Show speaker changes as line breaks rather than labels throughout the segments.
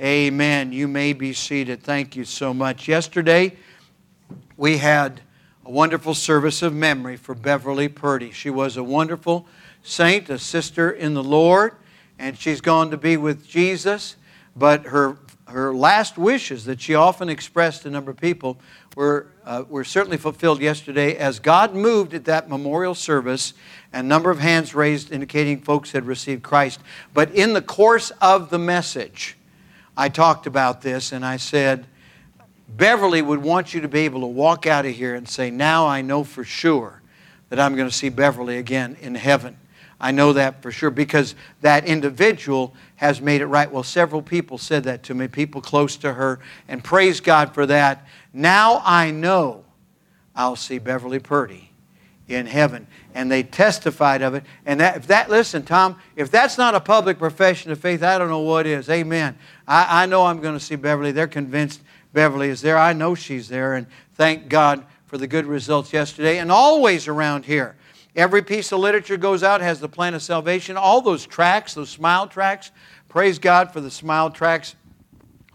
Amen. You may be seated. Thank you so much. Yesterday, we had a wonderful service of memory for Beverly Purdy. She was a wonderful saint, a sister in the Lord, and she's gone to be with Jesus. But her, her last wishes that she often expressed to a number of people were, uh, were certainly fulfilled yesterday as God moved at that memorial service and a number of hands raised indicating folks had received Christ. But in the course of the message, I talked about this and I said, Beverly would want you to be able to walk out of here and say, Now I know for sure that I'm going to see Beverly again in heaven. I know that for sure because that individual has made it right. Well, several people said that to me, people close to her, and praise God for that. Now I know I'll see Beverly Purdy in heaven. And they testified of it. And that, if that, listen, Tom, if that's not a public profession of faith, I don't know what is. Amen. I, I know I'm going to see Beverly. They're convinced Beverly is there. I know she's there. And thank God for the good results yesterday and always around here. Every piece of literature goes out, has the plan of salvation. All those tracks, those smile tracks, praise God for the smile tracks.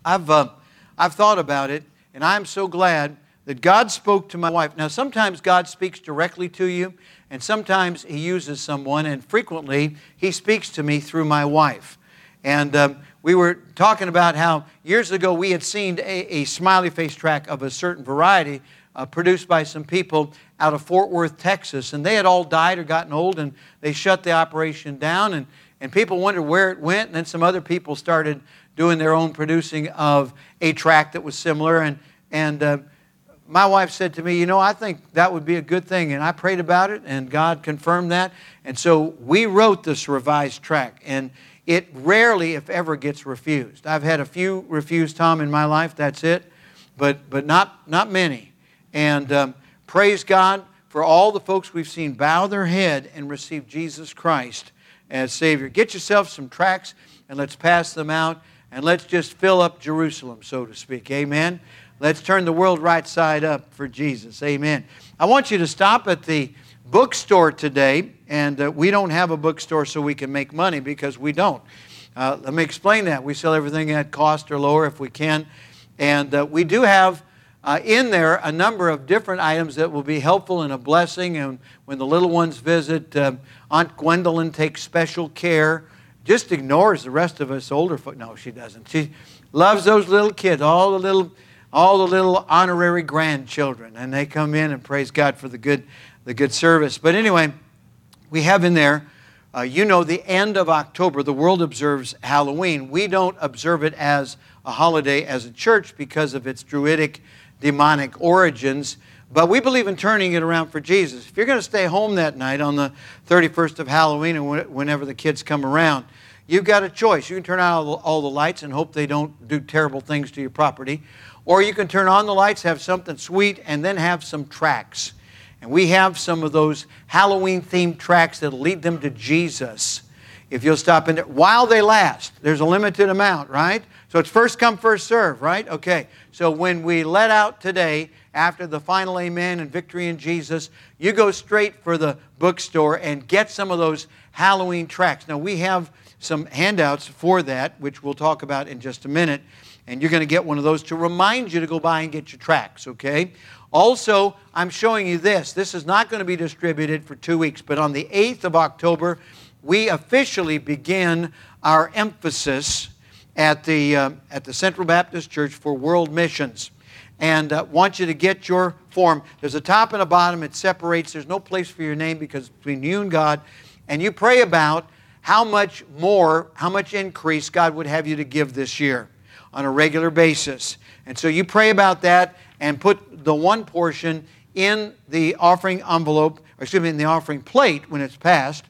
I've, uh, I've thought about it, and I'm so glad that God spoke to my wife. Now, sometimes God speaks directly to you, and sometimes He uses someone, and frequently He speaks to me through my wife. And um, we were talking about how years ago we had seen a, a smiley face track of a certain variety uh, produced by some people out of Fort Worth, Texas. And they had all died or gotten old, and they shut the operation down. And, and people wondered where it went. And then some other people started doing their own producing of a track that was similar. And, and uh, my wife said to me, You know, I think that would be a good thing. And I prayed about it, and God confirmed that. And so we wrote this revised track. And it rarely, if ever, gets refused. I've had a few refused, Tom, in my life, that's it, but, but not, not many. And um, praise God for all the folks we've seen bow their head and receive Jesus Christ as Savior. Get yourself some tracts and let's pass them out and let's just fill up Jerusalem, so to speak. Amen. Let's turn the world right side up for Jesus. Amen. I want you to stop at the bookstore today, and uh, we don't have a bookstore so we can make money because we don't. Uh, let me explain that. We sell everything at cost or lower if we can. And uh, we do have uh, in there a number of different items that will be helpful and a blessing. And when the little ones visit, uh, Aunt Gwendolyn takes special care, just ignores the rest of us older folk. No, she doesn't. She loves those little kids, all the little, all the little honorary grandchildren, and they come in and praise God for the good, the good service. But anyway, we have in there. Uh, you know, the end of October, the world observes Halloween. We don't observe it as a holiday as a church because of its Druidic demonic origins. But we believe in turning it around for Jesus. If you're going to stay home that night on the 31st of Halloween and whenever the kids come around, you've got a choice. You can turn out all the lights and hope they don't do terrible things to your property. Or you can turn on the lights, have something sweet, and then have some tracks. And we have some of those Halloween themed tracks that'll lead them to Jesus. If you'll stop in there while they last, there's a limited amount, right? So it's first come, first serve, right? Okay. So when we let out today, after the final amen and victory in Jesus, you go straight for the bookstore and get some of those Halloween tracks. Now, we have some handouts for that, which we'll talk about in just a minute. And you're going to get one of those to remind you to go by and get your tracks, okay? Also, I'm showing you this. This is not going to be distributed for two weeks, but on the 8th of October, we officially begin our emphasis at the, uh, at the Central Baptist Church for World Missions. And uh, want you to get your form. There's a top and a bottom. It separates. There's no place for your name because between you and God. And you pray about how much more, how much increase God would have you to give this year on a regular basis. And so you pray about that and put the one portion in the offering envelope, or excuse me, in the offering plate when it's passed.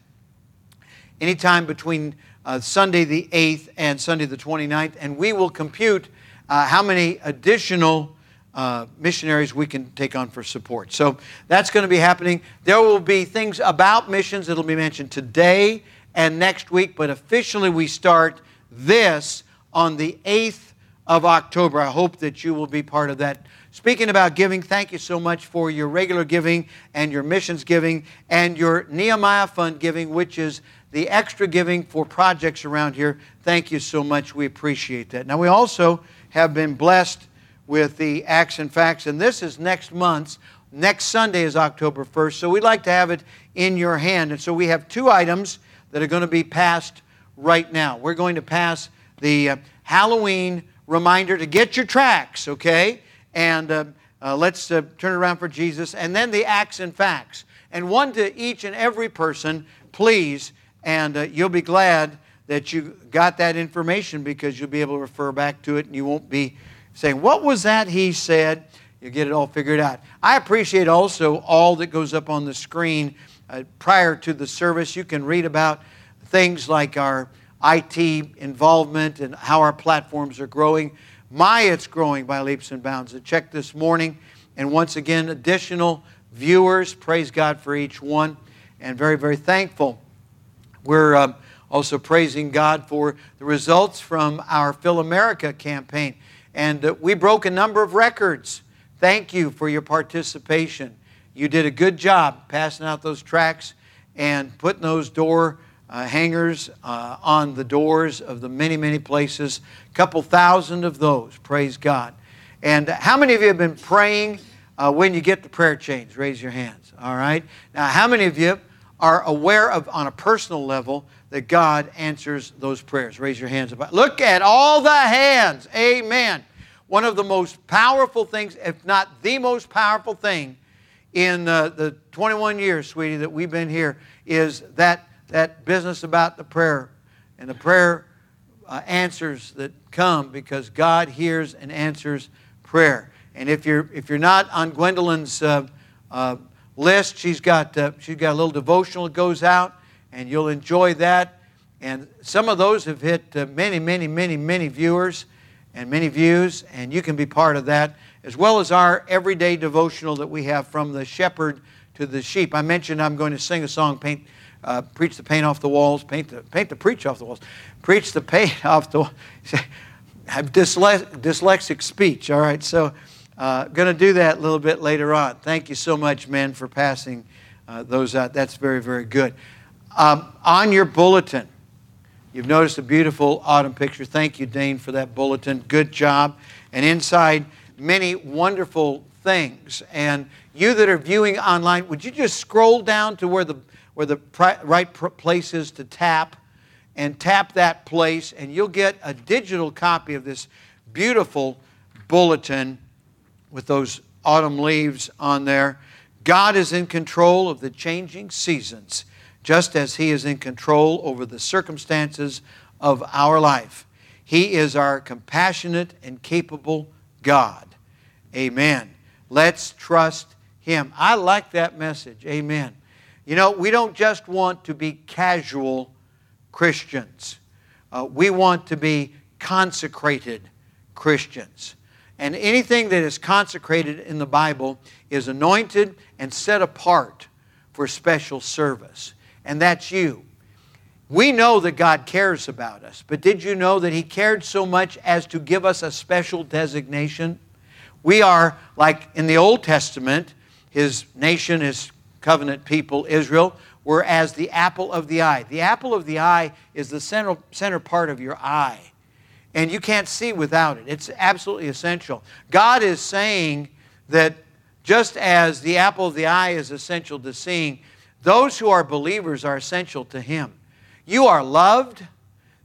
Anytime between uh, Sunday the 8th and Sunday the 29th, and we will compute uh, how many additional uh, missionaries we can take on for support. So that's going to be happening. There will be things about missions that will be mentioned today and next week, but officially we start this on the 8th of October. I hope that you will be part of that. Speaking about giving, thank you so much for your regular giving and your missions giving and your Nehemiah Fund giving, which is the extra giving for projects around here. Thank you so much. We appreciate that. Now, we also have been blessed with the Acts and Facts, and this is next month's. Next Sunday is October 1st, so we'd like to have it in your hand. And so we have two items that are going to be passed right now. We're going to pass the uh, Halloween reminder to get your tracks, okay? And uh, uh, let's uh, turn around for Jesus. And then the Acts and Facts. And one to each and every person, please. And uh, you'll be glad that you got that information because you'll be able to refer back to it and you won't be saying, What was that he said? You'll get it all figured out. I appreciate also all that goes up on the screen uh, prior to the service. You can read about things like our IT involvement and how our platforms are growing. My, it's growing by leaps and bounds. I checked this morning, and once again, additional viewers. Praise God for each one, and very, very thankful. We're um, also praising God for the results from our Fill America campaign. And uh, we broke a number of records. Thank you for your participation. You did a good job passing out those tracts and putting those door uh, hangers uh, on the doors of the many, many places. A couple thousand of those, praise God. And how many of you have been praying uh, when you get the prayer chains? Raise your hands, all right? Now, how many of you are aware of, on a personal level, that God answers those prayers? Raise your hands. Look at all the hands, amen. One of the most powerful things, if not the most powerful thing, in the 21 years, sweetie, that we've been here, is that that business about the prayer and the prayer uh, answers that come because God hears and answers prayer. And if you're if you're not on Gwendolyn's uh, uh, list, she's got uh, she's got a little devotional that goes out, and you'll enjoy that. And some of those have hit uh, many, many, many, many viewers and many views, and you can be part of that, as well as our everyday devotional that we have from the shepherd to the sheep. I mentioned I'm going to sing a song, Paint uh, preach the paint off the walls, paint the, paint the preach off the walls, preach the paint off the have dyslex, dyslexic speech, all right? So uh, going to do that a little bit later on. Thank you so much, men, for passing uh, those out. That's very, very good. Um, on your bulletin, you've noticed a beautiful autumn picture. Thank you, Dane, for that bulletin. Good job. And inside, many wonderful things. And you that are viewing online, would you just scroll down to where the where the right place is to tap and tap that place, and you'll get a digital copy of this beautiful bulletin with those autumn leaves on there. God is in control of the changing seasons, just as He is in control over the circumstances of our life. He is our compassionate and capable God. Amen. Let's trust Him. I like that message. Amen. You know, we don't just want to be casual Christians, uh, we want to be consecrated Christians. And anything that is consecrated in the Bible is anointed and set apart for special service. And that's you. We know that God cares about us, but did you know that He cared so much as to give us a special designation? We are, like in the Old Testament, His nation is covenant people, Israel, were as the apple of the eye. The apple of the eye is the center, center part of your eye. And you can't see without it. It's absolutely essential. God is saying that just as the apple of the eye is essential to seeing, those who are believers are essential to Him. You are loved,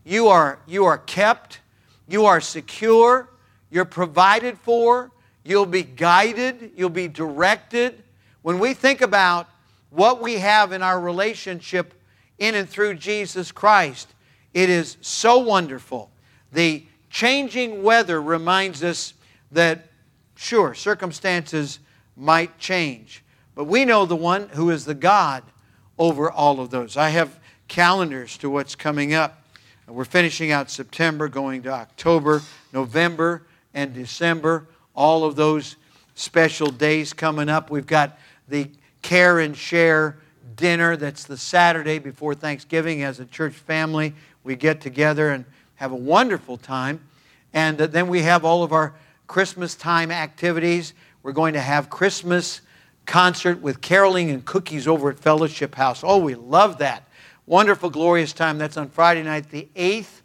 you are, you are kept, you are secure, you're provided for, you'll be guided, you'll be directed. When we think about what we have in our relationship in and through Jesus Christ, it is so wonderful. The changing weather reminds us that, sure, circumstances might change, but we know the one who is the God over all of those. I have calendars to what's coming up. We're finishing out September, going to October, November, and December. All of those special days coming up. We've got the care and share dinner that's the Saturday before Thanksgiving as a church family. We get together and have a wonderful time. And then we have all of our Christmas time activities. We're going to have Christmas concert with caroling and cookies over at Fellowship House. Oh, we love that. wonderful, glorious time. That's on Friday night, the 8th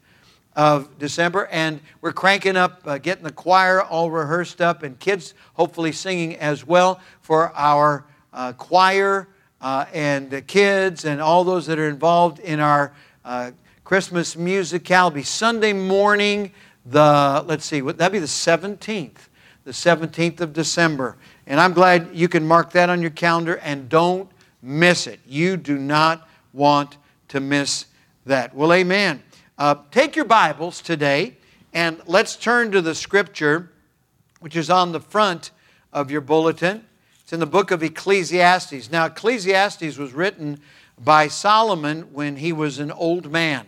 of December. And we're cranking up, uh, getting the choir all rehearsed up, and kids hopefully singing as well for our uh, choir uh, and the kids and all those that are involved in our uh, Christmas musical. It'll be Sunday morning, the, let's see, that'd be the 17th, the 17th of December. And I'm glad you can mark that on your calendar and don't miss it. You do not want to miss that. Well, amen. Uh, take your Bibles today and let's turn to the scripture which is on the front of your bulletin. It's in the book of Ecclesiastes. Now, Ecclesiastes was written by Solomon when he was an old man.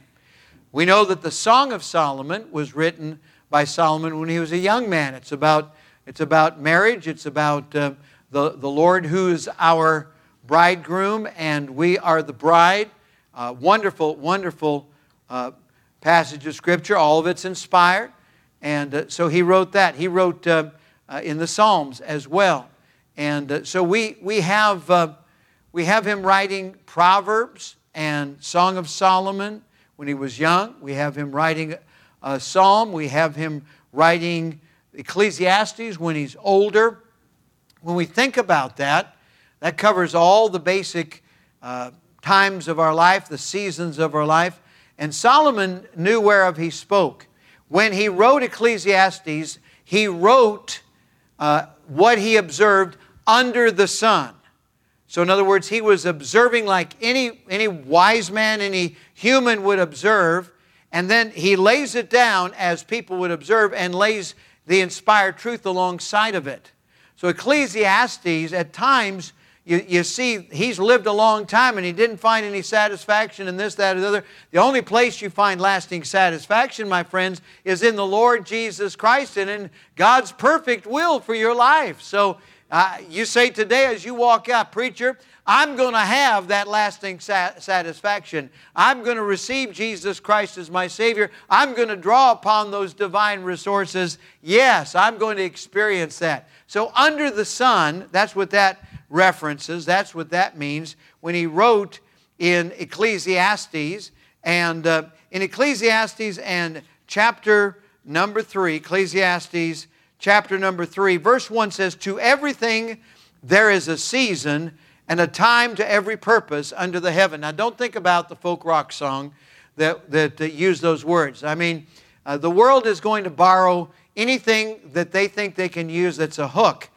We know that the Song of Solomon was written by Solomon when he was a young man. It's about, it's about marriage, it's about uh, the, the Lord who is our bridegroom, and we are the bride. Uh, wonderful, wonderful uh, passage of Scripture. All of it's inspired. And uh, so he wrote that. He wrote uh, uh, in the Psalms as well. And uh, so we, we, have, we have him writing Proverbs and Song of Solomon when he was young. We have him writing a psalm. We have him writing Ecclesiastes when he's older. When we think about that, that covers all the basic uh, times of our life, the seasons of our life. And Solomon knew whereof he spoke. When he wrote Ecclesiastes, he wrote uh, what he observed under the sun. So, in other words, he was observing like any, any wise man, any human would observe, and then he lays it down as people would observe and lays the inspired truth alongside of it. So, Ecclesiastes, at times, you, you see, he's lived a long time and he didn't find any satisfaction in this, that, or the other. The only place you find lasting satisfaction, my friends, is in the Lord Jesus Christ and in God's perfect will for your life. So, uh, you say today as you walk out, preacher, I'm going to have that lasting satisfaction. I'm going to receive Jesus Christ as my Savior. I'm going to draw upon those divine resources. Yes, I'm going to experience that. So, under the sun, that's what that references. That's what that means. When he wrote in Ecclesiastes, and uh, in Ecclesiastes and chapter number 3, Ecclesiastes chapter number 3, verse 1 says, To everything there is a season and a time to every purpose under the heaven. Now, don't think about the folk rock song that, that, that used those words. I mean, uh, the world is going to borrow anything that they think they can use that's a hook.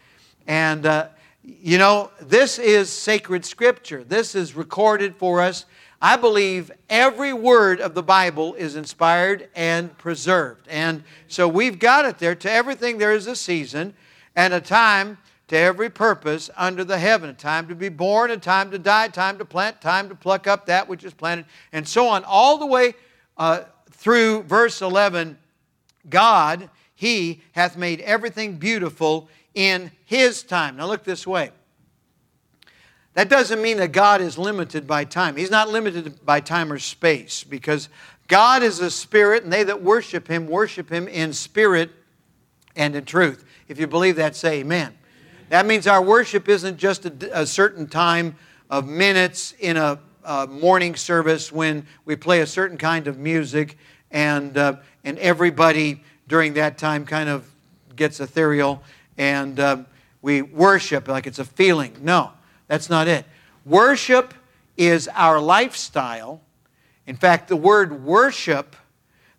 And, uh, you know, this is sacred scripture. This is recorded for us I believe every word of the Bible is inspired and preserved. And so we've got it there. To everything there is a season and a time to every purpose under the heaven. A time to be born, a time to die, time to plant, time to pluck up that which is planted, and so on. All the way uh, through verse 11 God, He hath made everything beautiful in His time. Now look this way. That doesn't mean that God is limited by time. He's not limited by time or space because God is a spirit, and they that worship Him worship Him in spirit and in truth. If you believe that, say amen. That means our worship isn't just a, a certain time of minutes in a, a, morning service when we play a certain kind of music and, uh, and everybody during that time kind of gets ethereal and uh, we worship like it's a feeling. No. That's not it. Worship is our lifestyle. In fact, the word worship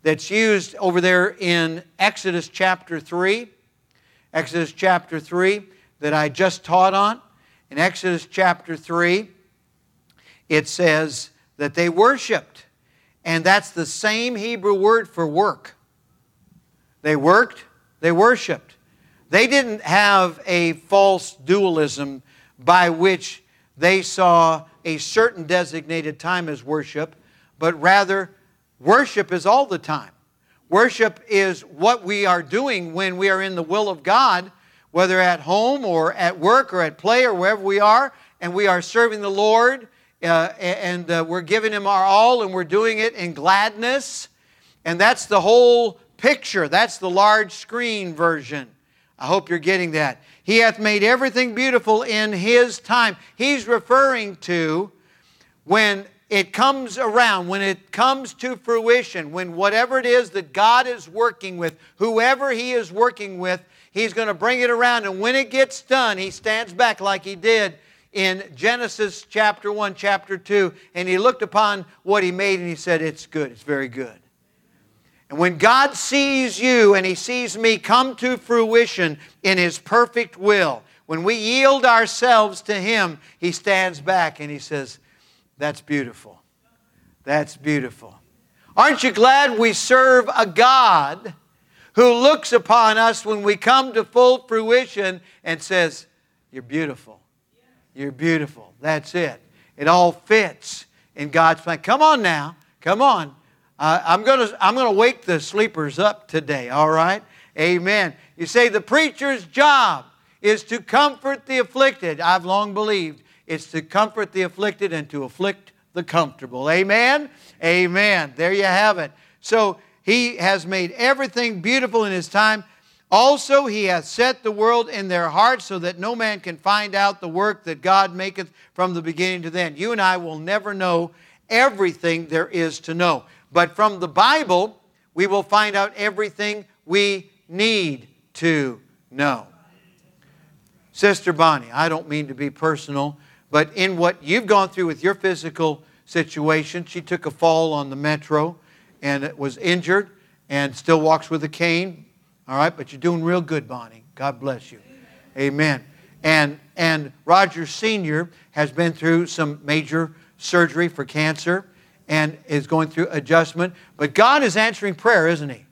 that's used over there in Exodus chapter 3, Exodus chapter 3, that I just taught on, in Exodus chapter 3, it says that they worshiped. And that's the same Hebrew word for work. They worked, they worshiped. They didn't have a false dualism by which they saw a certain designated time as worship, but rather, worship is all the time. Worship is what we are doing when we are in the will of God, whether at home or at work or at play or wherever we are, and we are serving the Lord uh, and uh, we're giving Him our all and we're doing it in gladness. And that's the whole picture. That's the large screen version. I hope you're getting that. He hath made everything beautiful in His time. He's referring to when it comes around, when it comes to fruition, when whatever it is that God is working with, whoever He is working with, He's going to bring it around. And when it gets done, He stands back like He did in Genesis chapter 1, chapter 2, and He looked upon what He made and He said, It's good, it's very good. And when God sees you and He sees me come to fruition in His perfect will, when we yield ourselves to Him, He stands back and He says, that's beautiful. That's beautiful. Aren't you glad we serve a God who looks upon us when we come to full fruition and says, You're beautiful. You're beautiful. That's it. It all fits in God's plan. Come on now. Come on. Uh, I'm going to I'm going to wake the sleepers up today, all right? Amen. You say the preacher's job is to comfort the afflicted. I've long believed it's to comfort the afflicted and to afflict the comfortable. Amen? Amen. There you have it. So he has made everything beautiful in his time. Also, he hath set the world in their hearts so that no man can find out the work that God maketh from the beginning to the end. You and I will never know everything there is to know. But from the Bible, we will find out everything we need to know. Sister Bonnie, I don't mean to be personal, but in what you've gone through with your physical situation, she took a fall on the metro and was injured and still walks with a cane. All right, but you're doing real good, Bonnie. God bless you. Amen. And, and Roger Sr. has been through some major surgery for cancer and is going through adjustment. But God is answering prayer, isn't He?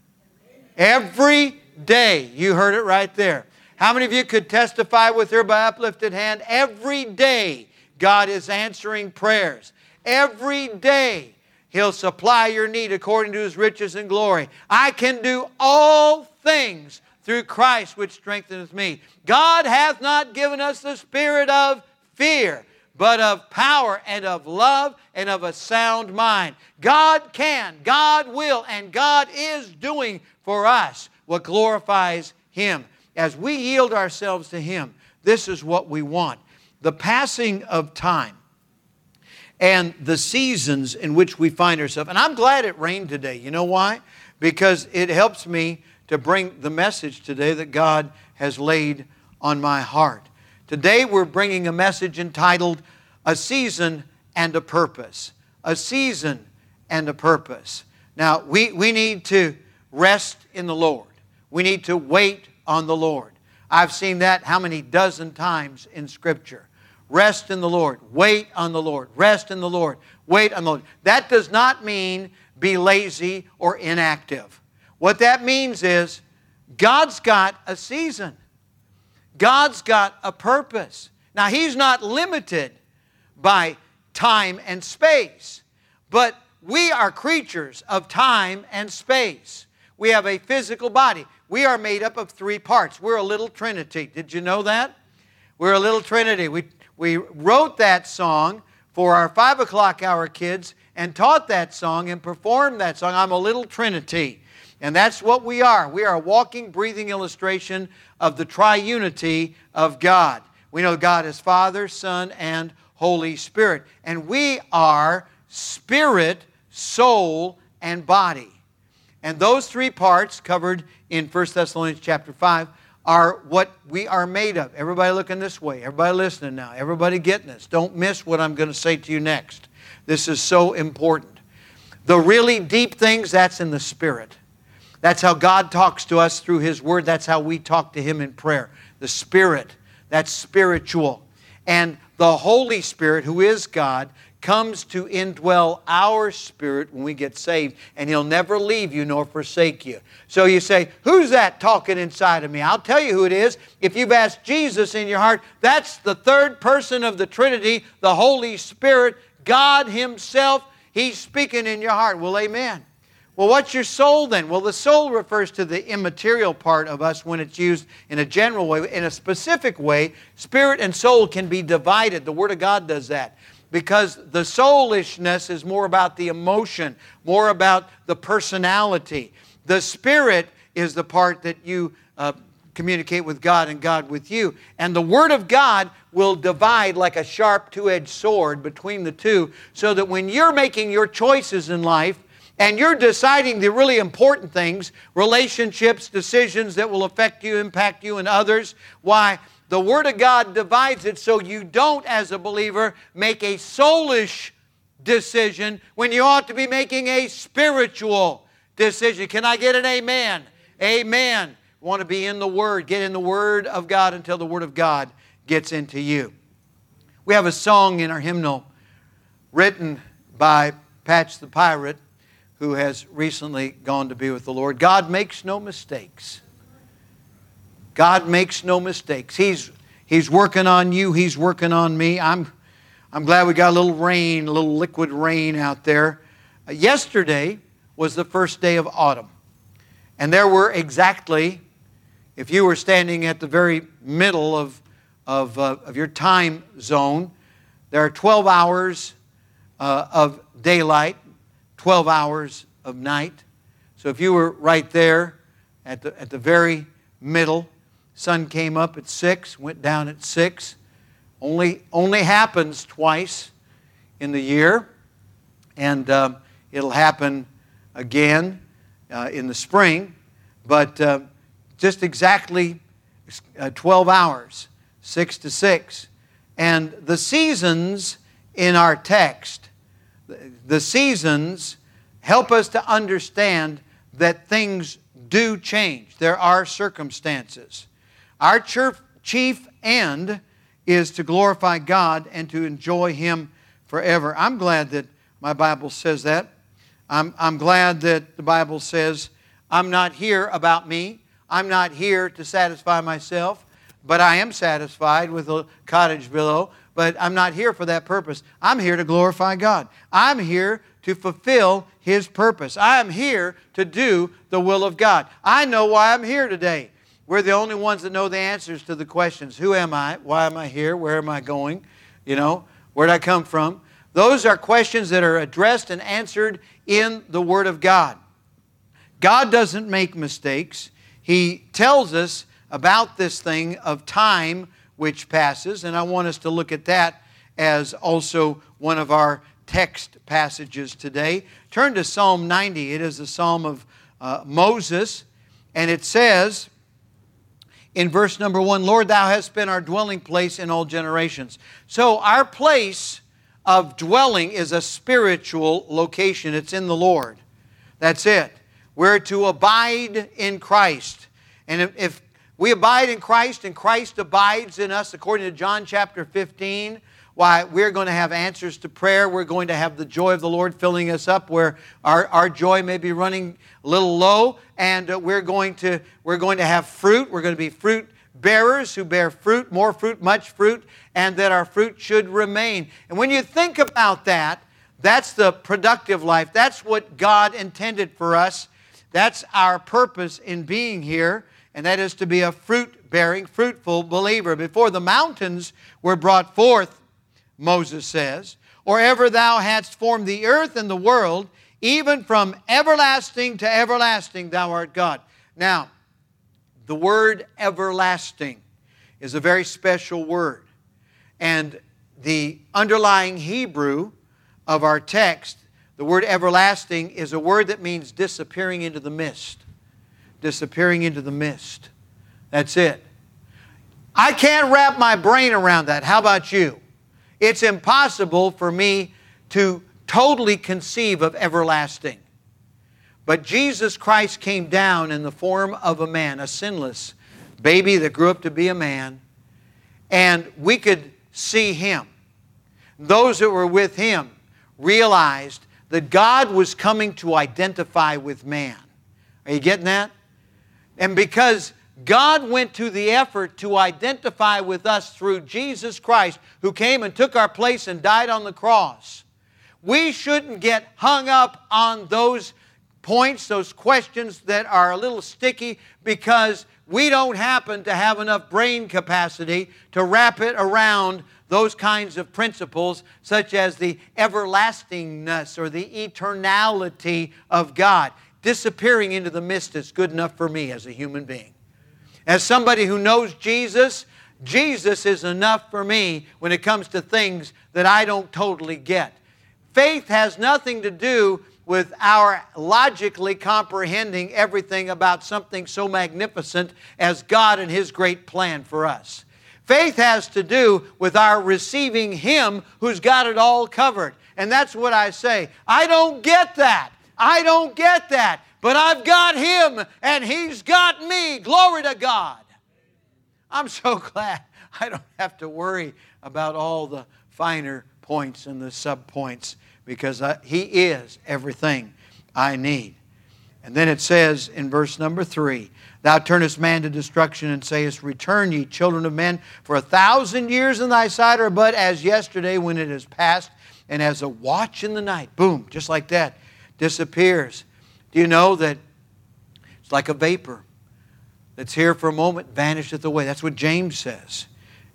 Every day. You heard it right there. How many of you could testify with her by uplifted hand? Every day God is answering prayers. Every day, He'll supply your need according to His riches and glory. I can do all things through Christ which strengtheneth me. God hath not given us the spirit of fear, but of power and of love and of a sound mind. God can, God will, and God is doing for us what glorifies Him. As we yield ourselves to Him, this is what we want the passing of time and the seasons in which we find ourselves. And I'm glad it rained today. You know why? Because it helps me to bring the message today that God has laid on my heart. Today we're bringing a message entitled A Season and a Purpose. A Season and a Purpose. Now, we, we need to rest in the Lord. We need to wait on the Lord. I've seen that how many dozen times in Scripture. Rest in the Lord. Wait on the Lord. Rest in the Lord. Wait on the Lord. That does not mean be lazy or inactive. What that means is God's got a season, God's got a purpose. Now, He's not limited by time and space, but we are creatures of time and space. We have a physical body. We are made up of three parts. We're a little trinity. Did you know that? We're a little trinity. We we wrote that song for our five o'clock hour kids and taught that song and performed that song. I'm a little Trinity. And that's what we are. We are a walking, breathing illustration of the triunity of God. We know God is Father, Son, and Holy Spirit. And we are spirit, soul, and body. And those three parts covered in 1 Thessalonians chapter 5 are what we are made of. Everybody looking this way. Everybody listening now. Everybody getting this. Don't miss what I'm going to say to you next. This is so important. The really deep things, that's in the Spirit. That's how God talks to us through His Word. That's how we talk to Him in prayer. The Spirit, that's spiritual. And the Holy Spirit, who is God, comes to indwell our spirit when we get saved, and He'll never leave you nor forsake you. So you say, Who's that talking inside of me? I'll tell you who it is. If you've asked Jesus in your heart, that's the third person of the Trinity, the Holy Spirit, God Himself. He's speaking in your heart. Well, amen. Well, what's your soul then? Well, the soul refers to the immaterial part of us when it's used in a general way. In a specific way, spirit and soul can be divided. The Word of God does that because the soulishness is more about the emotion, more about the personality. The spirit is the part that you uh, communicate with God and God with you. And the Word of God will divide like a sharp two edged sword between the two, so that when you're making your choices in life, and you're deciding the really important things relationships, decisions that will affect you, impact you, and others. Why? The Word of God divides it so you don't, as a believer, make a soulish decision when you ought to be making a spiritual decision. Can I get an amen? Amen. Want to be in the Word. Get in the Word of God until the Word of God gets into you. We have a song in our hymnal written by Patch the Pirate who has recently gone to be with the Lord. God makes no mistakes. God makes no mistakes. He's, he's working on you, He's working on me. I'm, I'm glad we got a little rain, a little liquid rain out there. Uh, yesterday was the first day of autumn. And there were exactly, if you were standing at the very middle of, of, uh, of your time zone, there are 12 hours uh, of daylight 12 hours of night. So if you were right there at the, at the very middle, sun came up at 6, went down at 6. Only, only happens twice in the year, and uh, it'll happen again uh, in the spring, but uh, just exactly uh, 12 hours, 6 to 6. And the seasons in our text the seasons help us to understand that things do change. There are circumstances. Our chief end is to glorify God and to enjoy Him forever. I'm glad that my Bible says that. I'm, I'm glad that the Bible says, I'm not here about me. I'm not here to satisfy myself, but I am satisfied with a cottage below but I'm not here for that purpose. I'm here to glorify God. I'm here to fulfill His purpose. I am here to do the will of God. I know why I'm here today. We're the only ones that know the answers to the questions Who am I? Why am I here? Where am I going? You know, where'd I come from? Those are questions that are addressed and answered in the Word of God. God doesn't make mistakes. He tells us about this thing of time which passes. And I want us to look at that as also one of our text passages today. Turn to Psalm 90. It is a psalm of uh, Moses, and it says in verse number one Lord, thou hast been our dwelling place in all generations. So, our place of dwelling is a spiritual location, it's in the Lord. That's it. We're to abide in Christ. And if we abide in Christ and Christ abides in us, according to John chapter 15. Why, we're going to have answers to prayer. We're going to have the joy of the Lord filling us up where our, our joy may be running a little low. And uh, we're, going to, we're going to have fruit. We're going to be fruit bearers who bear fruit, more fruit, much fruit, and that our fruit should remain. And when you think about that, that's the productive life. That's what God intended for us. That's our purpose in being here and that is to be a fruit bearing, fruitful believer. Before the mountains were brought forth, Moses says, or ever thou hadst formed the earth and the world, even from everlasting to everlasting, thou art God. Now, the word everlasting is a very special word. And the underlying Hebrew of our text, the word everlasting, is a word that means disappearing into the mist disappearing into the mist. That's it. I can't wrap my brain around that. How about you? It's impossible for me to totally conceive of everlasting. But Jesus Christ came down in the form of a man, a sinless baby that grew up to be a man, and we could see him. Those that were with him realized that God was coming to identify with man. Are you getting that? And because God went to the effort to identify with us through Jesus Christ, who came and took our place and died on the cross, we shouldn't get hung up on those points, those questions that are a little sticky because we don't happen to have enough brain capacity to wrap it around those kinds of principles, such as the everlastingness or the eternality of God disappearing into the mist is good enough for me as a human being. As somebody who knows Jesus, Jesus is enough for me when it comes to things that I don't totally get. Faith has nothing to do with our logically comprehending everything about something so magnificent as God and His great plan for us. Faith has to do with our receiving Him who's got it all covered. And that's what I say. I don't get that. I don't get that. But I've got Him and He's got me. Glory to God. I'm so glad I don't have to worry about all the finer points and the sub points because I, He is everything I need. And then it says in verse number three, Thou turnest man to destruction and sayest, Return, ye children of men, for a thousand years in thy sight are but as yesterday when it is past, and as a watch in the night. Boom, just like that, disappears. Do you know that it's like a vapor that's here for a moment, vanisheth away? That's what James says.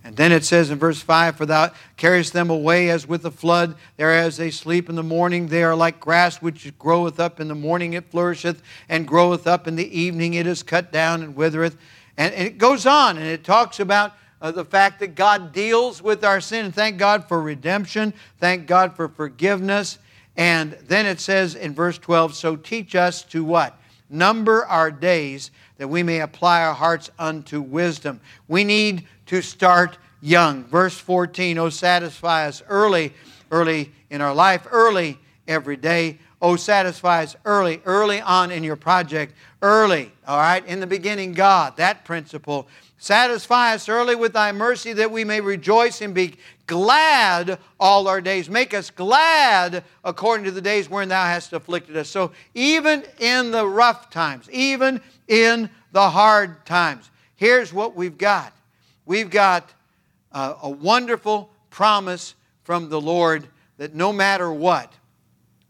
And then it says in verse 5 For thou carriest them away as with a flood, there as they sleep in the morning. They are like grass which groweth up in the morning, it flourisheth, and groweth up in the evening, it is cut down and withereth. And, and it goes on, and it talks about uh, the fact that God deals with our sin. Thank God for redemption, thank God for forgiveness. And then it says in verse 12 So teach us to what? Number our days that we may apply our hearts unto wisdom. We need to start young. Verse 14, oh, satisfy us early, early in our life, early every day. Oh, satisfy us early, early on in your project, early, all right? In the beginning, God, that principle. Satisfy us early with thy mercy that we may rejoice and be glad all our days. Make us glad according to the days wherein thou hast afflicted us. So, even in the rough times, even in the hard times, here's what we've got we've got a, a wonderful promise from the Lord that no matter what,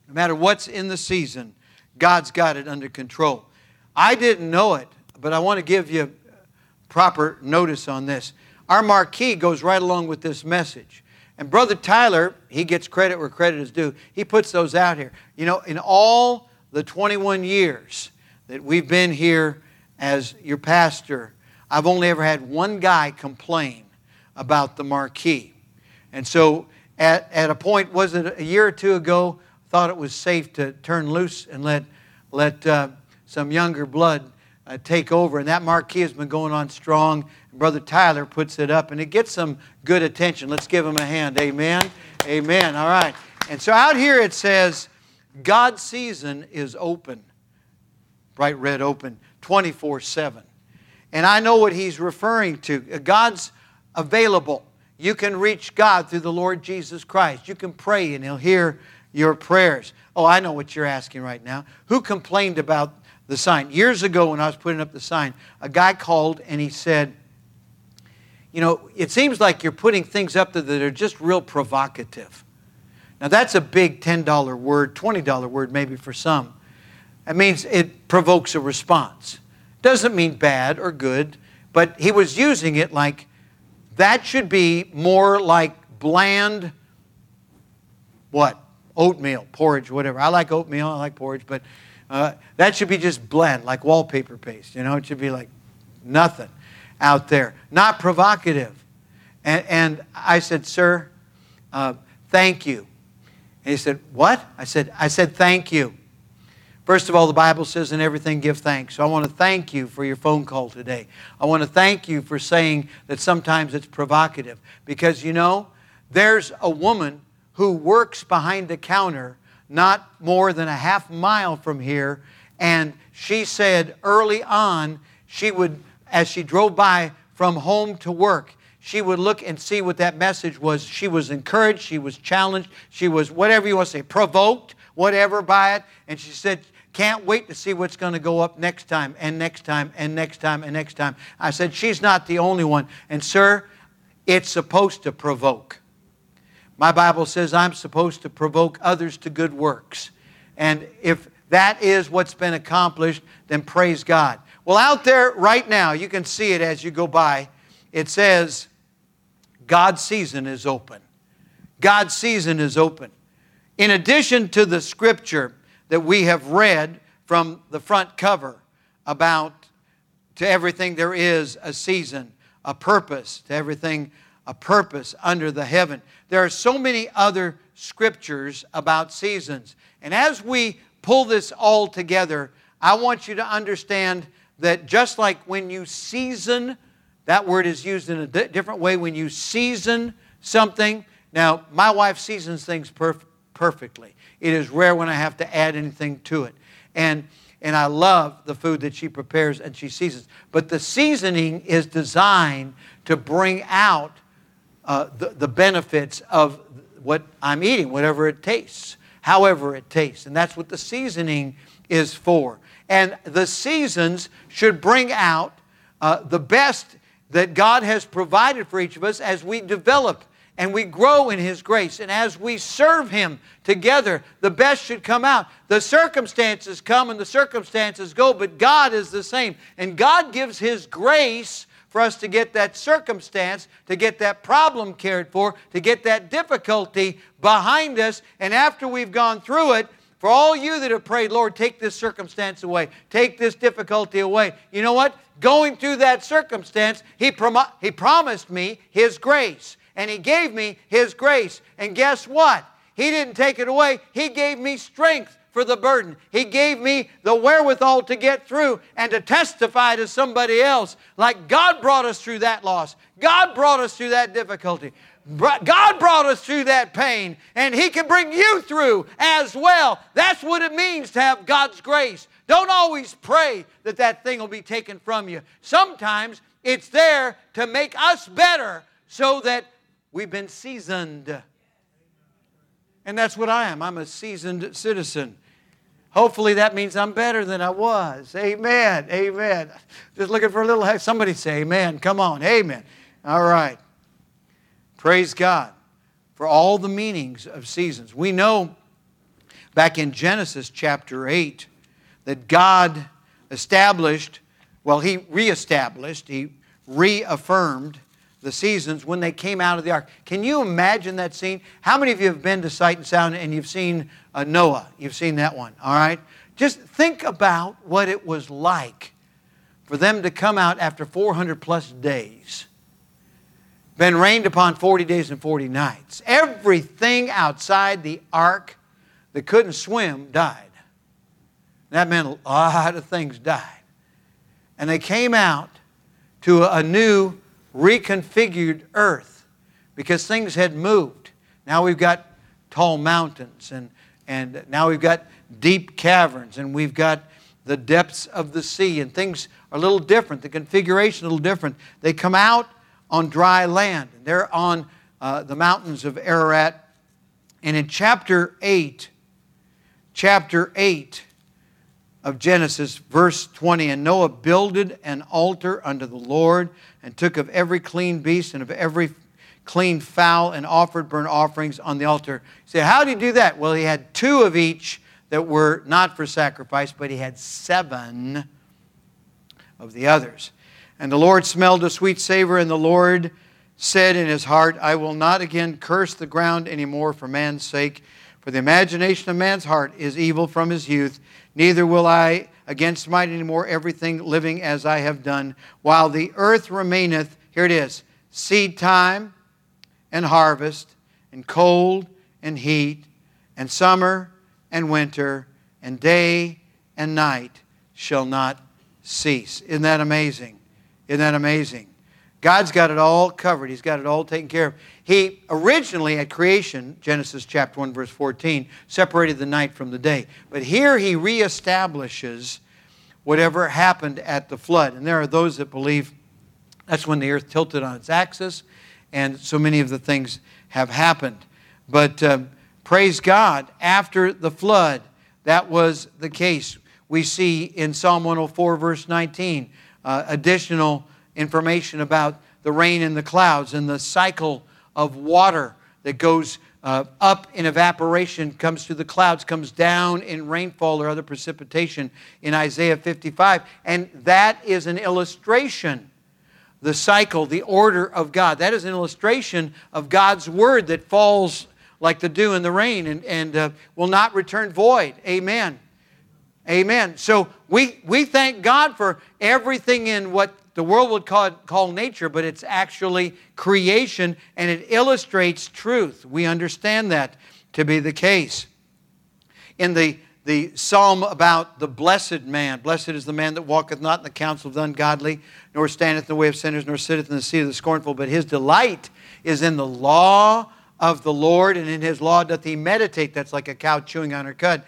no matter what's in the season, God's got it under control. I didn't know it, but I want to give you proper notice on this. Our marquee goes right along with this message. And Brother Tyler, he gets credit where credit is due. He puts those out here. You know, in all the 21 years that we've been here as your pastor, I've only ever had one guy complain about the marquee. And so at, at a point, was it a year or two ago, thought it was safe to turn loose and let, let uh, some younger blood uh, take over. And that marquee has been going on strong. Brother Tyler puts it up, and it gets some good attention. Let's give him a hand. Amen. Amen. All right. And so out here it says, God's season is open. Bright red open 24 7. And I know what he's referring to. God's available. You can reach God through the Lord Jesus Christ. You can pray and he'll hear your prayers. Oh, I know what you're asking right now. Who complained about the sign? Years ago, when I was putting up the sign, a guy called and he said, You know, it seems like you're putting things up that are just real provocative. Now, that's a big $10 word, $20 word maybe for some. That means it provokes a response. Doesn't mean bad or good, but he was using it like that should be more like bland, what? Oatmeal, porridge, whatever. I like oatmeal, I like porridge, but uh, that should be just bland, like wallpaper paste. You know, it should be like nothing out there, not provocative. And, and I said, Sir, uh, thank you. And he said, What? I said, I said, Thank you. First of all, the Bible says, in everything give thanks. So I want to thank you for your phone call today. I want to thank you for saying that sometimes it's provocative. Because you know, there's a woman who works behind the counter not more than a half mile from here. And she said early on, she would, as she drove by from home to work, she would look and see what that message was. She was encouraged, she was challenged, she was whatever you want to say, provoked, whatever by it. And she said can't wait to see what's going to go up next time and next time and next time and next time. I said, She's not the only one. And, sir, it's supposed to provoke. My Bible says I'm supposed to provoke others to good works. And if that is what's been accomplished, then praise God. Well, out there right now, you can see it as you go by. It says, God's season is open. God's season is open. In addition to the scripture, that we have read from the front cover about To everything there is a season, a purpose. To everything a purpose under the heaven. There are so many other scriptures about seasons. And as we pull this all together, I want you to understand that just like when you season, that word is used in a different way when you season something. Now, my wife seasons things perf- perfectly. It is rare when I have to add anything to it. And and I love the food that she prepares and she seasons. But the seasoning is designed to bring out uh, the, the benefits of what I'm eating, whatever it tastes, however it tastes. And that's what the seasoning is for. And the seasons should bring out uh, the best that God has provided for each of us as we develop and we grow in His grace. And as we serve Him together, the best should come out. The circumstances come and the circumstances go, but God is the same. And God gives His grace for us to get that circumstance, to get that problem cared for, to get that difficulty behind us. And after we've gone through it, for all you that have prayed, Lord, take this circumstance away, take this difficulty away. You know what? Going through that circumstance, He, prom- he promised me His grace and He gave me His grace. And guess what? He didn't take it away, He gave me strength for the burden. He gave me the wherewithal to get through and to testify to somebody else. Like God brought us through that loss, God brought us through that difficulty. God brought us through that pain, and He can bring you through as well. That's what it means to have God's grace. Don't always pray that that thing will be taken from you. Sometimes it's there to make us better so that We've been seasoned. And that's what I am. I'm a seasoned citizen. Hopefully that means I'm better than I was. Amen. Amen. Just looking for a little somebody say amen. Come on. Amen. All right. Praise God for all the meanings of seasons. We know back in Genesis chapter 8 that God established, well, He reestablished, He reaffirmed the seasons when they came out of the ark. Can you imagine that scene? How many of you have been to Sight and Sound and you've seen uh, Noah? You've seen that one, all right? Just think about what it was like for them to come out after 400 plus days. Been rained upon 40 days and 40 nights. Everything outside the ark that couldn't swim died. That meant a lot of things died. And they came out to a new reconfigured earth because things had moved. Now we've got tall mountains, and, and now we've got deep caverns, and we've got the depths of the sea, and things are a little different. The configuration a little different. They come out on dry land, and they're on uh, the mountains of Ararat. And in chapter 8, chapter 8 of Genesis, verse 20, and Noah builded an altar unto the Lord and took of every clean beast and of every clean fowl and offered burnt offerings on the altar. Say, how did he do that? Well, he had two of each that were not for sacrifice, but he had seven of the others. And the Lord smelled a sweet savor, and the Lord said in his heart, I will not again curse the ground anymore for man's sake, for the imagination of man's heart is evil from his youth. Neither will I again smite anymore everything living as I have done. While the earth remaineth, here it is, seed time and harvest, and cold and heat, and summer and winter, and day and night shall not cease. Isn't that amazing? Isn't that amazing? God's got it all covered. He's got it all taken care of. He originally at creation, Genesis chapter 1 verse 14, separated the night from the day. But here he reestablishes whatever happened at the flood. And there are those that believe that's when the earth tilted on its axis and so many of the things have happened. But um, praise God, after the flood, that was the case. We see in Psalm 104, verse 19, uh, additional information about the rain and the clouds and the cycle of water that goes uh, up in evaporation, comes to the clouds, comes down in rainfall or other precipitation in Isaiah 55. And that is an illustration, the cycle, the order of God. That is an illustration of God's word that falls like the dew and the rain and, and uh, will not return void. Amen. Amen. So we, we thank God for everything in what the world would call, it, call nature, but it's actually creation and it illustrates truth. We understand that to be the case. In the, the psalm about the blessed man, blessed is the man that walketh not in the counsel of the ungodly, nor standeth in the way of sinners, nor sitteth in the seat of the scornful, but his delight is in the law of the Lord, and in his law doth he meditate. That's like a cow chewing on her cud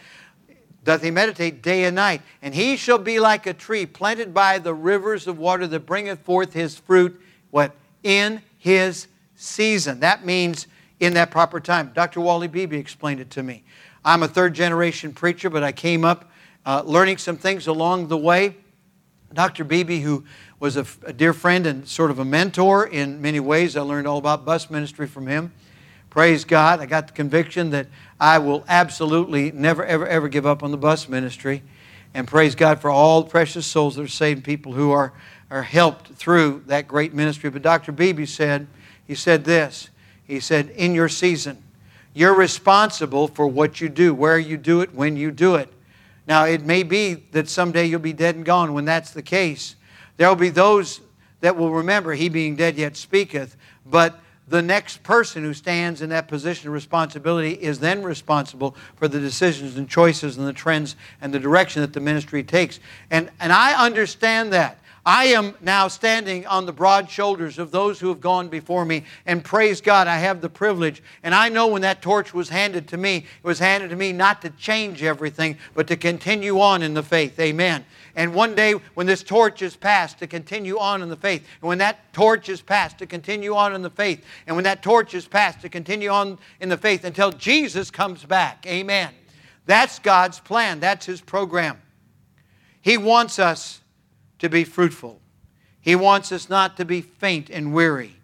doth he meditate day and night. And he shall be like a tree planted by the rivers of water that bringeth forth his fruit, what? In his season. That means in that proper time. Dr. Wally Beebe explained it to me. I'm a third generation preacher, but I came up uh, learning some things along the way. Dr. Beebe, who was a, a dear friend and sort of a mentor in many ways, I learned all about bus ministry from him. Praise God. I got the conviction that I will absolutely never, ever, ever give up on the bus ministry. And praise God for all the precious souls that are saved, people who are, are helped through that great ministry. But Dr. Beebe said, he said this. He said, in your season, you're responsible for what you do, where you do it, when you do it. Now, it may be that someday you'll be dead and gone. When that's the case, there will be those that will remember, He being dead yet speaketh. But the next person who stands in that position of responsibility is then responsible for the decisions and choices and the trends and the direction that the ministry takes. And, and I understand that. I am now standing on the broad shoulders of those who have gone before me, and praise God, I have the privilege. And I know when that torch was handed to me, it was handed to me not to change everything, but to continue on in the faith. Amen. And one day, when this torch is passed, to continue on in the faith. And when that torch is passed, to continue on in the faith. And when that torch is passed, to continue on in the faith until Jesus comes back. Amen. That's God's plan, that's His program. He wants us to be fruitful. He wants us not to be faint and weary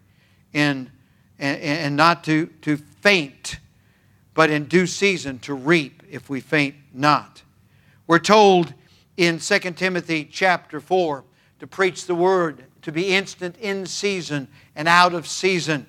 and, and, and not to, to faint, but in due season to reap if we faint not. We're told in 2 Timothy chapter 4 to preach the word, to be instant in season and out of season,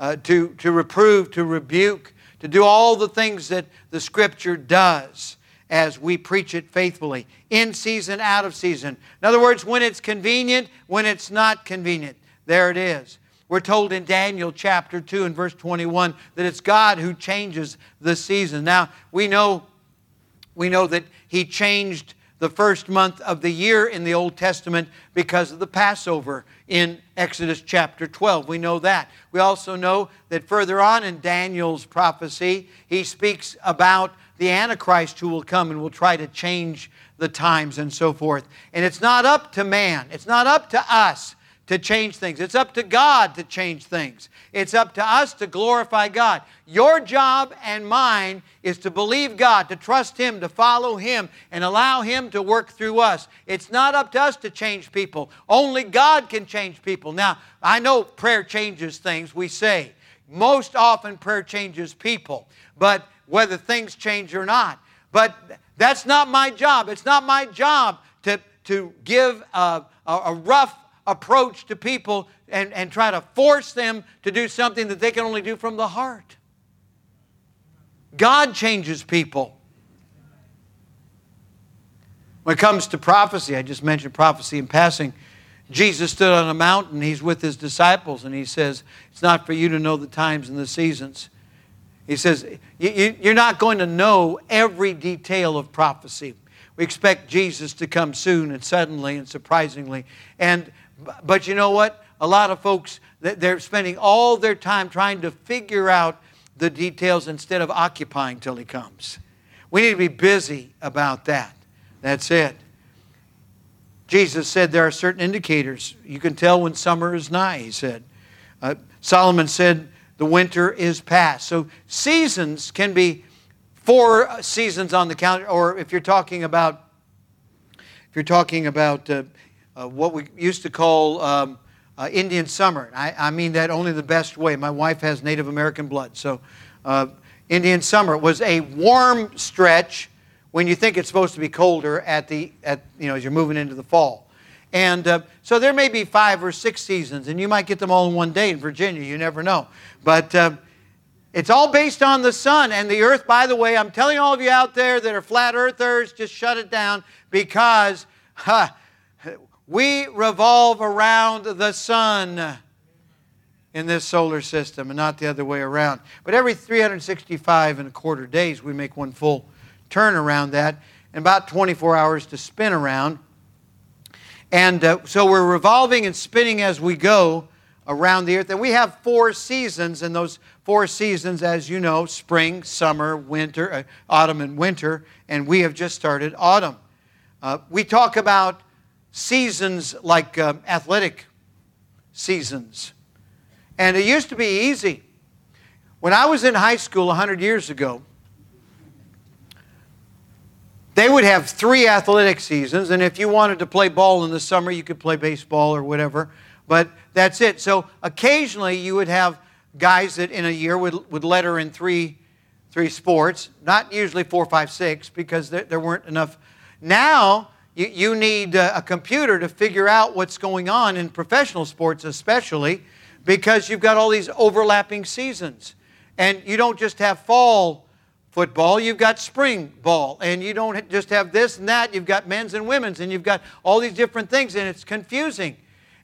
uh, to, to reprove, to rebuke, to do all the things that the Scripture does as we preach it faithfully, in season, out of season. In other words, when it's convenient, when it's not convenient. There it is. We're told in Daniel chapter 2 and verse 21 that it's God who changes the season. Now, we know, we know that He changed the first month of the year in the Old Testament because of the Passover in Exodus chapter 12. We know that. We also know that further on in Daniel's prophecy, he speaks about the Antichrist who will come and will try to change the times and so forth. And it's not up to man, it's not up to us to change things. It's up to God to change things. It's up to us to glorify God. Your job and mine is to believe God, to trust Him, to follow Him, and allow Him to work through us. It's not up to us to change people. Only God can change people. Now, I know prayer changes things, we say. Most often, prayer changes people, but whether things change or not. But that's not my job. It's not my job to, to give a, a, rough approach to people and, and try to force them to do something that they can only do from the heart. God changes people. When it comes to prophecy, I just mentioned prophecy in passing. Jesus stood on a mountain, he's with his disciples, and he says, It's not for you to know the times and the seasons. He says, You're not going to know every detail of prophecy. We expect Jesus to come soon and suddenly and surprisingly. And but you know what? A lot of folks, they're spending all their time trying to figure out the details instead of occupying till He comes. We need to be busy about that. That's it. Jesus said there are certain indicators. You can tell when summer is nigh, he said. Uh, Solomon said the winter is past. So seasons can be four seasons on the calendar, or if you're talking about if you're talking about uh, uh, what we used to call um, uh, Indian summer. I, I, mean that only the best way. My wife has Native American blood. So, uh, Indian summer was a warm stretch when you think it's supposed to be colder at the, at, you know, as you're moving into the fall. And uh, so there may be five or six seasons, and you might get them all in one day in Virginia. You never know. But uh, It's all based on the sun and the earth. By the way, I'm telling all of you out there that are flat earthers, just shut it down because huh, we revolve around the sun in this solar system and not the other way around. But every 365 and a quarter days, we make one full turn around that and about 24 hours to spin around. And uh, so we're revolving and spinning as we go around the earth. And we have four seasons, and those four seasons, as you know, spring, summer, winter, uh, autumn, and winter. And we have just started autumn. Uh, we talk about seasons like uh, athletic seasons. And it used to be easy. When I was in high school 100 years ago, they would have three athletic seasons, and if you wanted to play ball in the summer, you could play baseball or whatever, but that's it. So occasionally you would have guys that in a year would, would letter in three, three sports, not usually four, five, six, because there, there weren't enough. Now, you, you need a, a computer to figure out what's going on in professional sports, especially because you've got all these overlapping seasons. And you don't just have fall football, you've got spring ball. And you don't just have this and that, you've got men's and women's, and you've got all these different things, and it's confusing.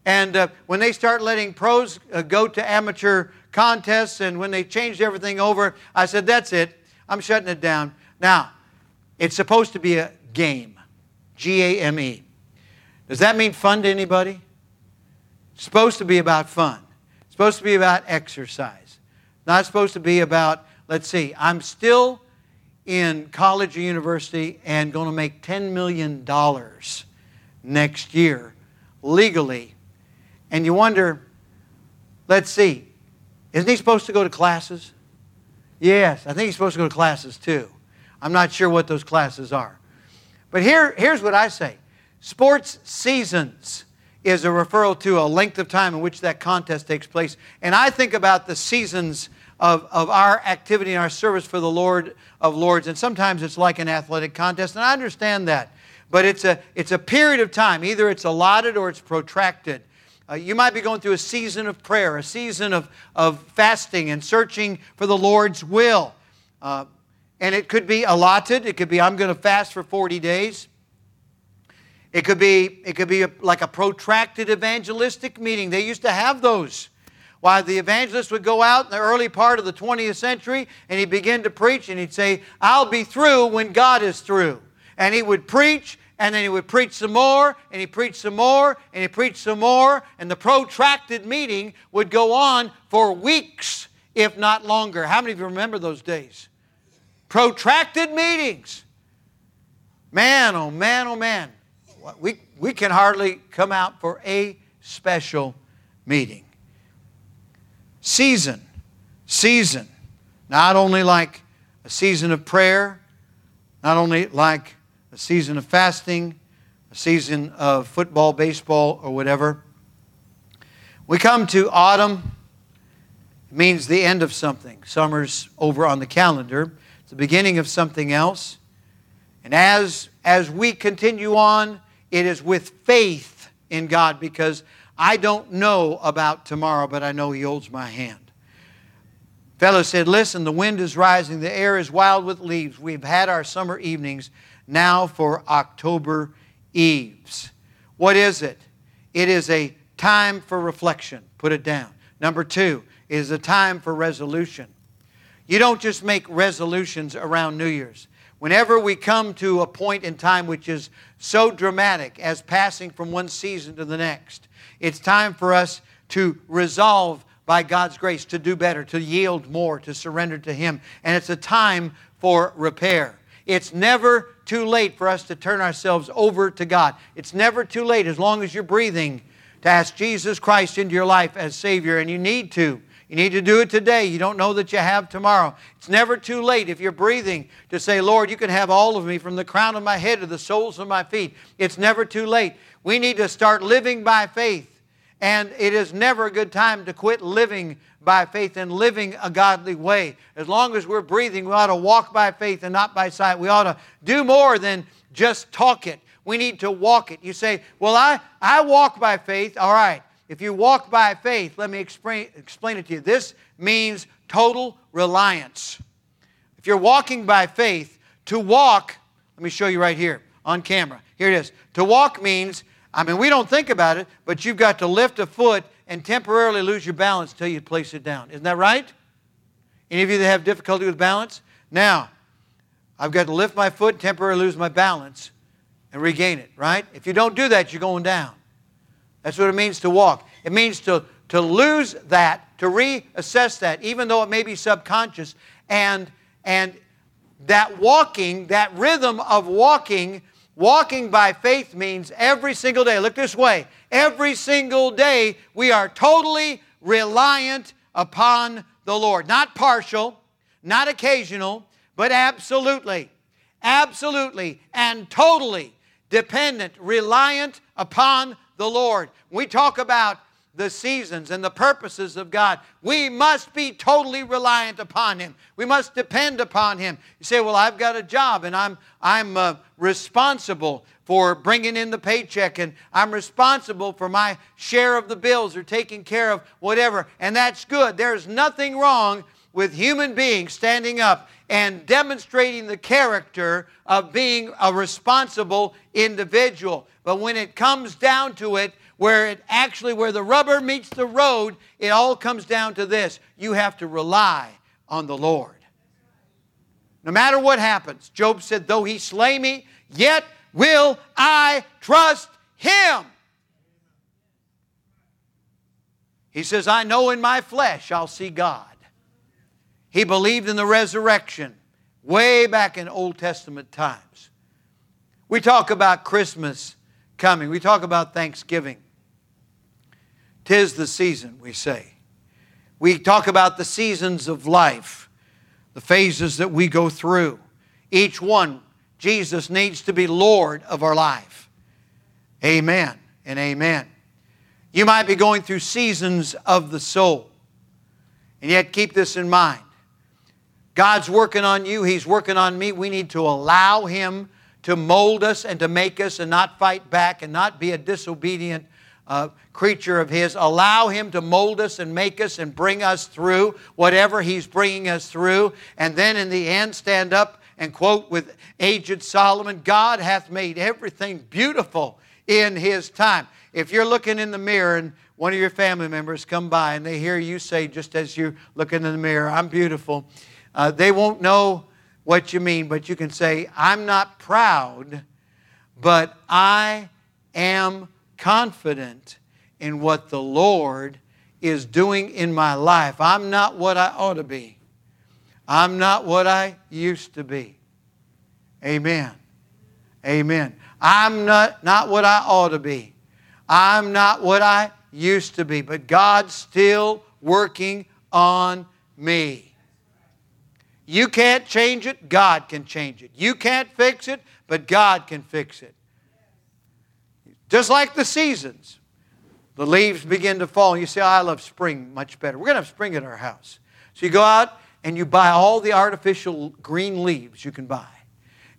And uh, when they start letting pros uh, go to amateur contests and when they changed everything over, I said, that's it. I'm shutting it down. Now, it's supposed to be a game. G A M E. Does that mean fun to anybody? It's supposed to be about fun. It's supposed to be about exercise. Not supposed to be about, let's see, I'm still in college or university and going to make $10 million next year legally. And you wonder, let's see, isn't he supposed to go to classes? Yes, I think he's supposed to go to classes too. I'm not sure what those classes are. But here, here's what I say sports seasons is a referral to a length of time in which that contest takes place. And I think about the seasons of, of our activity and our service for the Lord of Lords. And sometimes it's like an athletic contest, and I understand that. But it's a, it's a period of time. Either it's allotted or it's protracted. Uh, you might be going through a season of prayer, a season of, of fasting and searching for the Lord's will. Uh, and it could be allotted. It could be, I'm going to fast for 40 days. It could be, it could be a, like a protracted evangelistic meeting. They used to have those. Why the evangelist would go out in the early part of the 20th century and he'd begin to preach and he'd say, I'll be through when God is through. And he would preach and then he would preach some more, and he preached some more, and he preached some more, and the protracted meeting would go on for weeks, if not longer. How many of you remember those days? Protracted meetings. Man, oh man, oh man. We, we can hardly come out for a special meeting. Season. Season. Not only like a season of prayer, not only like a season of fasting, a season of football, baseball, or whatever. We come to autumn. It means the end of something. Summer's over on the calendar the beginning of something else. And as, as we continue on, it is with faith in God because I don't know about tomorrow, but I know He holds my hand. Fellow said, Listen, the wind is rising, the air is wild with leaves. We've had our summer evenings now for October eves. What is it? It is a time for reflection. Put it down. Number two, it is a time for resolution. You don't just make resolutions around New Year's. Whenever we come to a point in time which is so dramatic as passing from one season to the next, it's time for us to resolve by God's grace to do better, to yield more, to surrender to Him. And it's a time for repair. It's never too late for us to turn ourselves over to God. It's never too late as long as you're breathing to ask Jesus Christ into your life as Savior, and you need to. You need to do it today. You don't know that you have tomorrow. It's never too late if you're breathing to say, Lord, you can have all of me from the crown of my head to the soles of my feet. It's never too late. We need to start living by faith. And it is never a good time to quit living by faith and living a godly way. As long as we're breathing, we ought to walk by faith and not by sight. We ought to do more than just talk it. We need to walk it. You say, Well, I, I walk by faith. All right. If you walk by faith, let me explain, explain it to you. This means total reliance. If you're walking by faith, to walk, let me show you right here on camera. Here it is. To walk means, I mean, we don't think about it, but you've got to lift a foot and temporarily lose your balance until you place it down. Isn't that right? Any of you that have difficulty with balance? Now, I've got to lift my foot, temporarily lose my balance, and regain it, right? If you don't do that, you're going down. That's what it means to walk. It means to, to lose that, to reassess that, even though it may be subconscious. And, and that walking, that rhythm of walking, walking by faith means every single day. Look this way. Every single day, we are totally reliant upon the Lord. Not partial, not occasional, but absolutely, absolutely, and totally dependent, reliant upon the Lord. We talk about the seasons and the purposes of God. We must be totally reliant upon Him. We must depend upon Him. You say, "Well, I've got a job and I'm I'm uh, responsible for bringing in the paycheck and I'm responsible for my share of the bills or taking care of whatever." And that's good. There's nothing wrong with human beings standing up and demonstrating the character of being a responsible individual. But when it comes down to it, where it actually where the rubber meets the road, it all comes down to this. You have to rely on the Lord. No matter what happens, Job said, though he slay me, yet will I trust him. He says, I know in my flesh I'll see God. He believed in the resurrection way back in Old Testament times. We talk about Christmas coming, we talk about Thanksgiving. Tis the season, we say. We talk about the seasons of life, the phases that we go through. Each one, Jesus needs to be Lord of our life. Amen and amen. You might be going through seasons of the soul. And yet, keep this in mind God's working on you, He's working on me. We need to allow Him to mold us and to make us and not fight back and not be a disobedient uh, creature of His. Allow Him to mold us and make us and bring us through whatever He's bringing us through. And then in the end, stand up and quote with aged Solomon God hath made everything beautiful in His time. If you're looking in the mirror and one of your family members come by and they hear you say, just as you're looking in the mirror, I'm beautiful uh, they won't know what you mean, but you can say, I'm not proud, but I am confident in what the Lord is doing in my life. I'm not what I ought to be. I'm not what I used to be. Amen. Amen. I'm not, not what I ought to be. I'm not what I used to be, but God's still working on me. You can't change it, God can change it. You can't fix it, but God can fix it. Just like the seasons. The leaves begin to fall. You say, oh, I love spring much better. We're going to have spring at our house. So you go out and you buy all the artificial green leaves you can buy.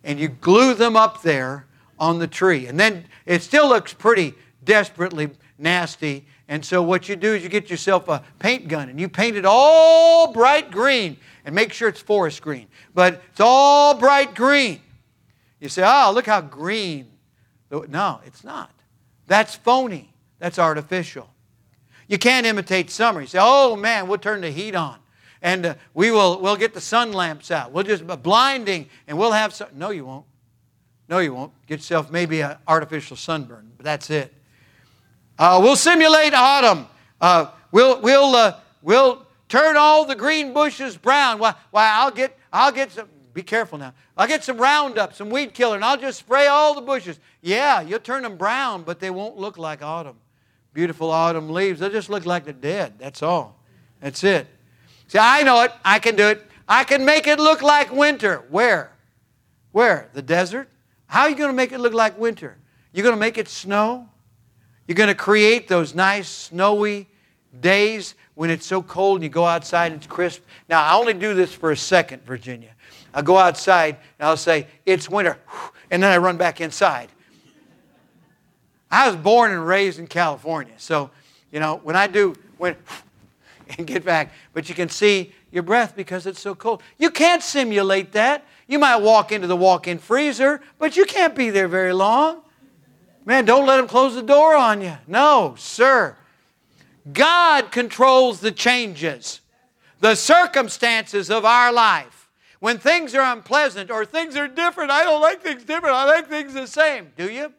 And you glue them up there on the tree. And then it still looks pretty desperately nasty. And so what you do is you get yourself a paint gun and you paint it all bright green and make sure it's forest green. But it's all bright green. You say, oh, look how green. No, it's not. That's phony. That's artificial. You can't imitate summer. You say, oh man, we'll turn the heat on. And uh, we will we'll get the sun lamps out. We'll just be blinding and we'll have some. No, you won't. No, you won't. Get yourself maybe an artificial sunburn, but that's it. Uh, we'll simulate autumn. Uh, we'll, we'll, uh, we'll turn all the green bushes brown. Why, why I'll get, I'll get some, be careful now. I'll get some Roundup, some weed killer, and I'll just spray all the bushes. Yeah, you'll turn them brown, but they won't look like autumn. Beautiful autumn leaves. They'll just look like the dead. That's all. That's it. See, I know it. I can do it. I can make it look like winter. Where? Where? The desert? How are you going to make it look like winter? You're going to make it snow? You're going to create those nice snowy days when it's so cold and you go outside and it's crisp. Now, I only do this for a second, Virginia. I'll go outside and I'll say, it's winter, and then I run back inside. I was born and raised in California, so You know, when I do, when, and get back, but you can see your breath because it's so cold. You can't simulate that. You might walk into the walk in freezer, but you can't be there very long. Man, don't let them close the door on you. No, sir. God controls the changes, the circumstances of our life. When things are unpleasant or things are different, I don't like things different, I like things the same. Do you?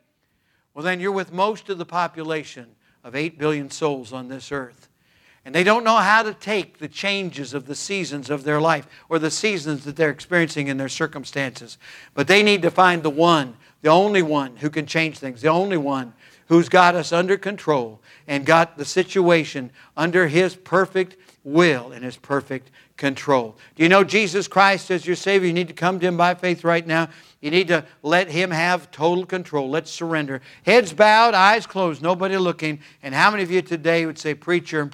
Well, then you're with most of the population of 8 billion souls on this earth. And they don't know how to take the changes of the seasons of their life or the seasons that they're experiencing in their circumstances. But they need to find the one, the only one who can change things, the only one who's got us under control and got the situation under His perfect will and His perfect control. Do you know Jesus Christ as your Savior? You need to come to Him by faith right now. You need to let Him have total control. Let's surrender. Heads bowed, eyes closed, nobody looking. And how many of you today would say, Preacher,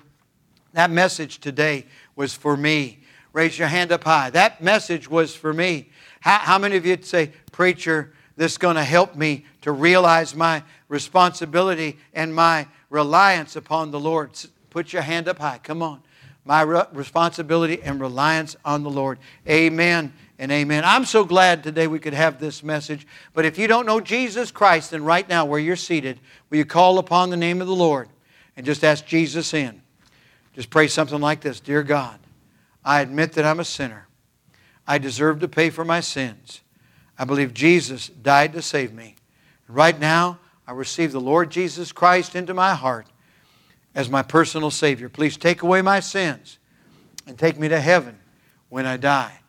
that message today was for me? Raise your hand up high. That message was for me. How, how many of you would say, Preacher, this is going to help me to realize my responsibility and my reliance upon the Lord. Put your hand up high. Come on. My re- responsibility and reliance on the Lord. Amen and amen. I'm so glad today we could have this message. But if you don't know Jesus Christ, then right now where you're seated, will you call upon the name of the Lord and just ask Jesus in? Just pray something like this Dear God, I admit that I'm a sinner. I deserve to pay for my sins. I believe Jesus died to save me. Right now, I receive the Lord Jesus Christ into my heart as my personal Savior. Please take away my sins and take me to heaven when I die.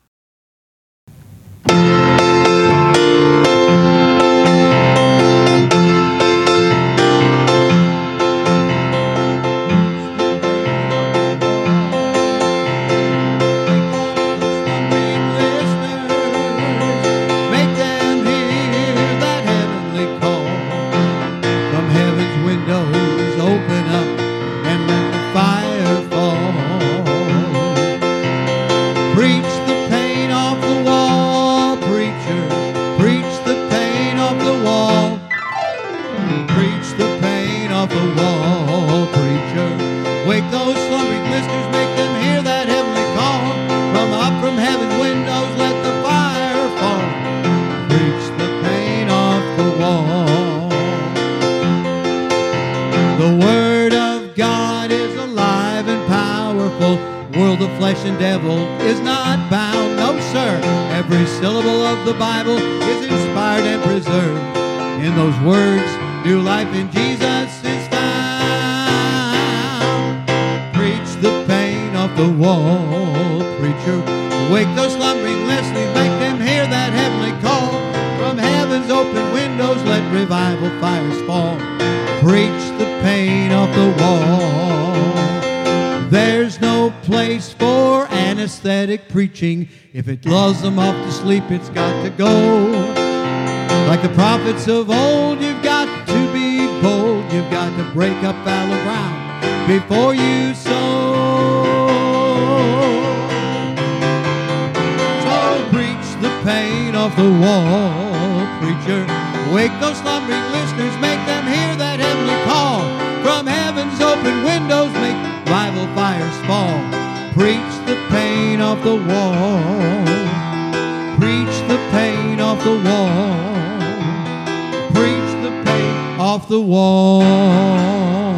Sleep, it's got to go. Like the prophets of old, you've got to be bold. You've got to break up fallow ground before you sow. So preach the pain of the wall, preacher. Wake those slumbering listeners, make them hear that heavenly call. From heaven's open windows, make rival fires fall. Preach the pain of the wall. The wall. Preach the pain of the wall.